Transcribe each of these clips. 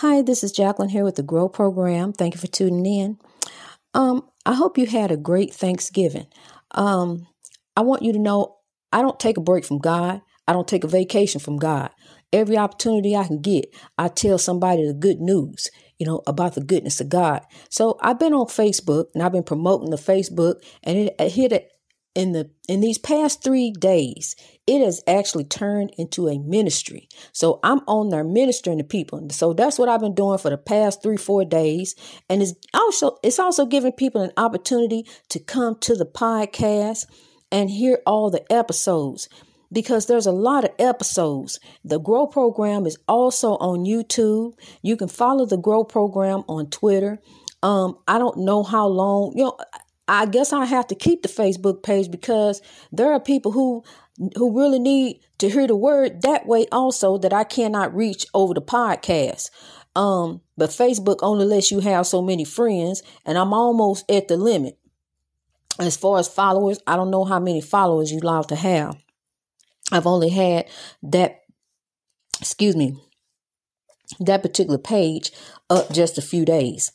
Hi, this is Jacqueline here with the Grow Program. Thank you for tuning in. Um, I hope you had a great Thanksgiving. Um, I want you to know I don't take a break from God. I don't take a vacation from God. Every opportunity I can get, I tell somebody the good news, you know, about the goodness of God. So I've been on Facebook and I've been promoting the Facebook and it, it hit it in the in these past three days, it has actually turned into a ministry. So I'm on there ministering to people. So that's what I've been doing for the past three, four days. And it's also it's also giving people an opportunity to come to the podcast and hear all the episodes because there's a lot of episodes. The Grow program is also on YouTube. You can follow the Grow program on Twitter. Um, I don't know how long, you know, I guess I have to keep the Facebook page because there are people who who really need to hear the word that way also that I cannot reach over the podcast. Um, but Facebook only lets you have so many friends, and I'm almost at the limit. As far as followers, I don't know how many followers you allowed to have. I've only had that, excuse me, that particular page up just a few days.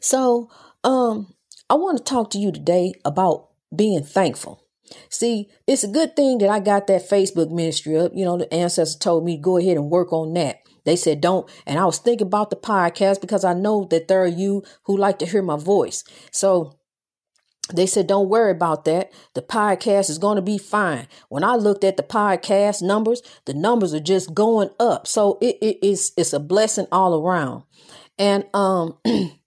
So, um, I want to talk to you today about being thankful. See, it's a good thing that I got that Facebook ministry up. You know, the ancestors told me to go ahead and work on that. They said don't. And I was thinking about the podcast because I know that there are you who like to hear my voice. So they said don't worry about that. The podcast is going to be fine. When I looked at the podcast numbers, the numbers are just going up. So it, it is it's a blessing all around. And um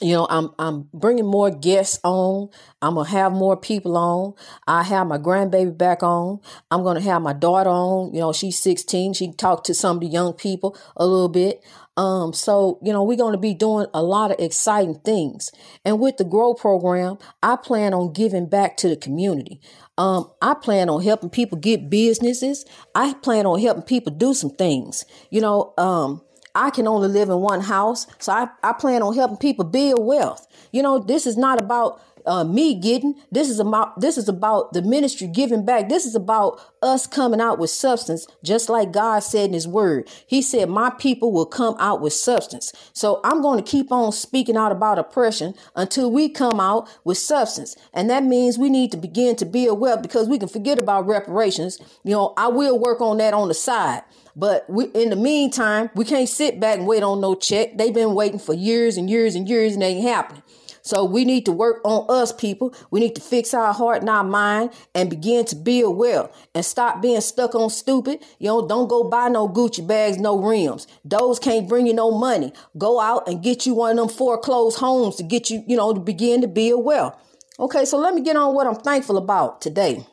you know i'm i'm bringing more guests on. I'm gonna have more people on. I have my grandbaby back on. I'm gonna have my daughter on. You know she's 16 she talked to some of the young people a little bit. Um so you know we're gonna be doing a lot of exciting things. And with the grow program i plan on giving back to the community. Um, I plan on helping people get businesses. I plan on helping people do some things. You know, um, I can only live in one house. So I, I plan on helping people build wealth. You know, this is not about uh, me getting. This is about this is about the ministry giving back. This is about us coming out with substance, just like God said in His Word. He said, "My people will come out with substance." So I'm going to keep on speaking out about oppression until we come out with substance, and that means we need to begin to build wealth because we can forget about reparations. You know, I will work on that on the side. But we, in the meantime, we can't sit back and wait on no check. They've been waiting for years and years and years and it ain't happening. So we need to work on us, people. We need to fix our heart and our mind and begin to build well and stop being stuck on stupid. You know, don't go buy no Gucci bags, no rims. Those can't bring you no money. Go out and get you one of them foreclosed homes to get you, you know, to begin to build well. Okay, so let me get on what I'm thankful about today.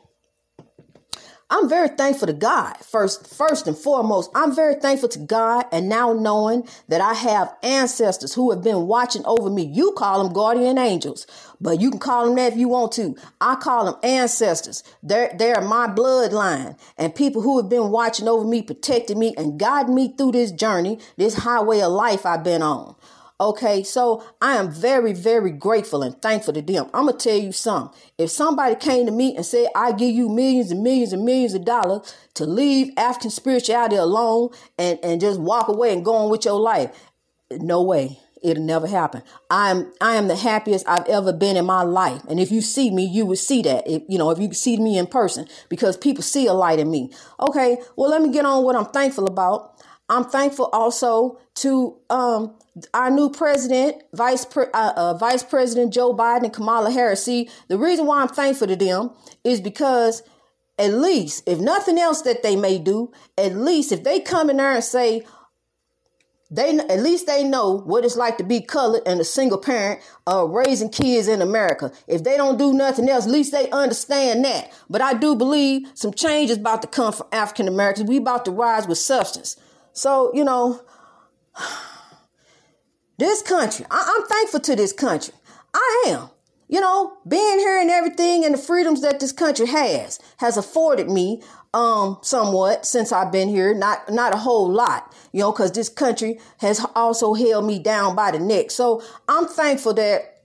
I'm very thankful to God. First, first and foremost, I'm very thankful to God and now knowing that I have ancestors who have been watching over me. You call them guardian angels, but you can call them that if you want to. I call them ancestors. They're, they're my bloodline and people who have been watching over me, protecting me and guiding me through this journey, this highway of life I've been on. Okay, so I am very, very grateful and thankful to them. I'm gonna tell you something. If somebody came to me and said, I give you millions and millions and millions of dollars to leave African spirituality alone and, and just walk away and go on with your life, no way. It'll never happen. I'm I am the happiest I've ever been in my life. And if you see me, you would see that. If you know, if you see me in person, because people see a light in me. Okay, well let me get on what I'm thankful about. I'm thankful also to um our new president, Vice Pre- uh, uh, Vice President Joe Biden and Kamala Harris. See, the reason why I'm thankful to them is because at least, if nothing else that they may do, at least if they come in there and say, they at least they know what it's like to be colored and a single parent uh, raising kids in America. If they don't do nothing else, at least they understand that. But I do believe some change is about to come for African Americans. We about to rise with substance. So you know. This country, I- I'm thankful to this country. I am. You know, being here and everything and the freedoms that this country has has afforded me um somewhat since I've been here, not not a whole lot, you know, cuz this country has also held me down by the neck. So, I'm thankful that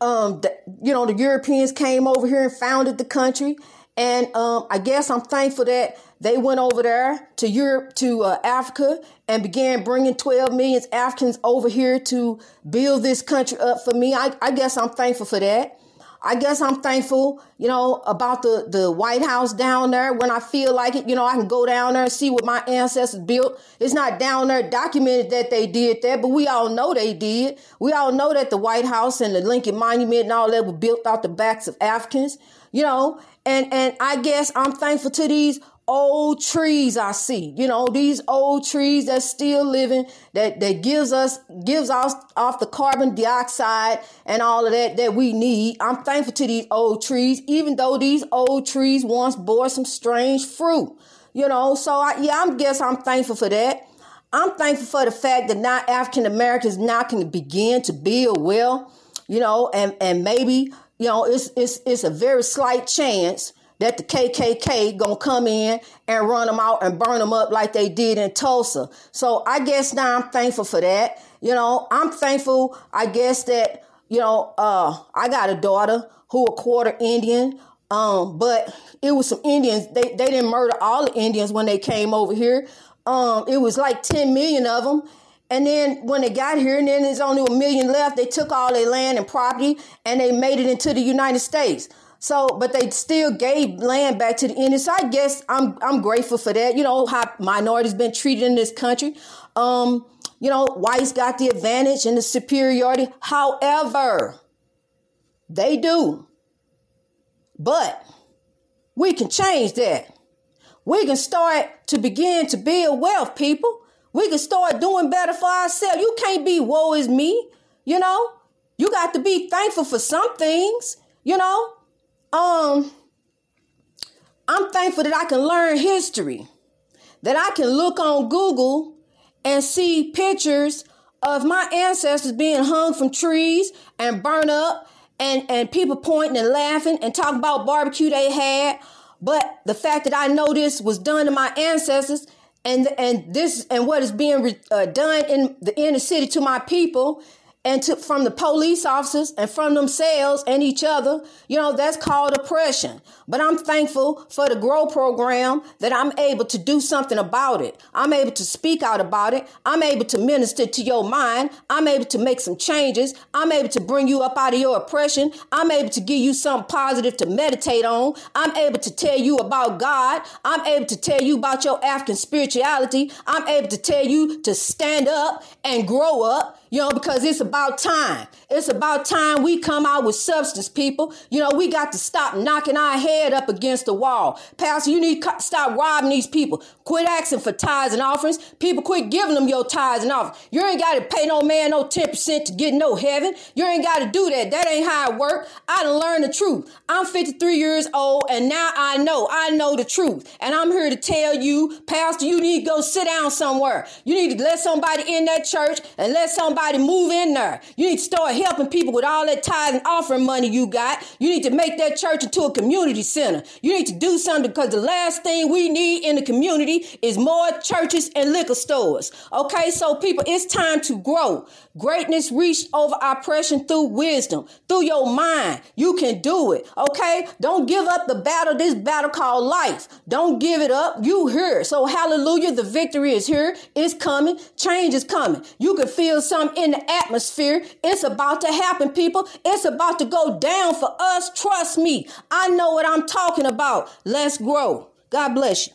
um that, you know, the Europeans came over here and founded the country And um, I guess I'm thankful that they went over there to Europe, to uh, Africa, and began bringing 12 million Africans over here to build this country up for me. I, I guess I'm thankful for that. I guess I'm thankful, you know, about the, the White House down there. When I feel like it, you know, I can go down there and see what my ancestors built. It's not down there documented that they did that, but we all know they did. We all know that the White House and the Lincoln Monument and all that were built off the backs of Africans, you know, and, and I guess I'm thankful to these old trees I see. You know, these old trees that's still living, that, that gives us, gives us off the carbon dioxide and all of that that we need. I'm thankful to these old trees, even though these old trees once bore some strange fruit. You know, so I, yeah, I'm guess I'm thankful for that. I'm thankful for the fact that now African Americans now can begin to build well, you know, and, and maybe, you know, it's, it's, it's a very slight chance that the KKK gonna come in and run them out and burn them up like they did in Tulsa. So I guess now I'm thankful for that. You know, I'm thankful. I guess that you know, uh, I got a daughter who a quarter Indian. Um, but it was some Indians. They they didn't murder all the Indians when they came over here. Um, it was like 10 million of them. And then when they got here, and then there's only a million left, they took all their land and property and they made it into the United States. So, but they still gave land back to the Indians. So I guess I'm I'm grateful for that. You know how minorities been treated in this country. Um, you know, whites got the advantage and the superiority. However, they do. But we can change that. We can start to begin to build wealth, people. We can start doing better for ourselves. You can't be woe is me, you know? You got to be thankful for some things, you know? Um, I'm thankful that I can learn history, that I can look on Google and see pictures of my ancestors being hung from trees and burned up and, and people pointing and laughing and talking about barbecue they had. But the fact that I know this was done to my ancestors and, and this and what is being uh, done in the inner city to my people and to, from the police officers and from themselves and each other, you know, that's called oppression. But I'm thankful for the GROW program that I'm able to do something about it. I'm able to speak out about it. I'm able to minister to your mind. I'm able to make some changes. I'm able to bring you up out of your oppression. I'm able to give you something positive to meditate on. I'm able to tell you about God. I'm able to tell you about your African spirituality. I'm able to tell you to stand up and grow up you know, because it's about time. It's about time we come out with substance, people. You know, we got to stop knocking our head up against the wall. Pastor, you need to stop robbing these people. Quit asking for tithes and offerings. People quit giving them your tithes and offerings. You ain't got to pay no man no 10% to get no heaven. You ain't got to do that. That ain't how it work. I done learned the truth. I'm 53 years old and now I know. I know the truth. And I'm here to tell you, Pastor, you need to go sit down somewhere. You need to let somebody in that church and let somebody move in there. You need to start helping people with all that tithe and offering money you got. You need to make that church into a community center. You need to do something because the last thing we need in the community is more churches and liquor stores. Okay, so people, it's time to grow. Greatness reached over oppression through wisdom, through your mind. You can do it. Okay, don't give up the battle. This battle called life. Don't give it up. You here. So hallelujah, the victory is here. It's coming. Change is coming. You can feel some in the atmosphere. It's about to happen, people. It's about to go down for us. Trust me. I know what I'm talking about. Let's grow. God bless you.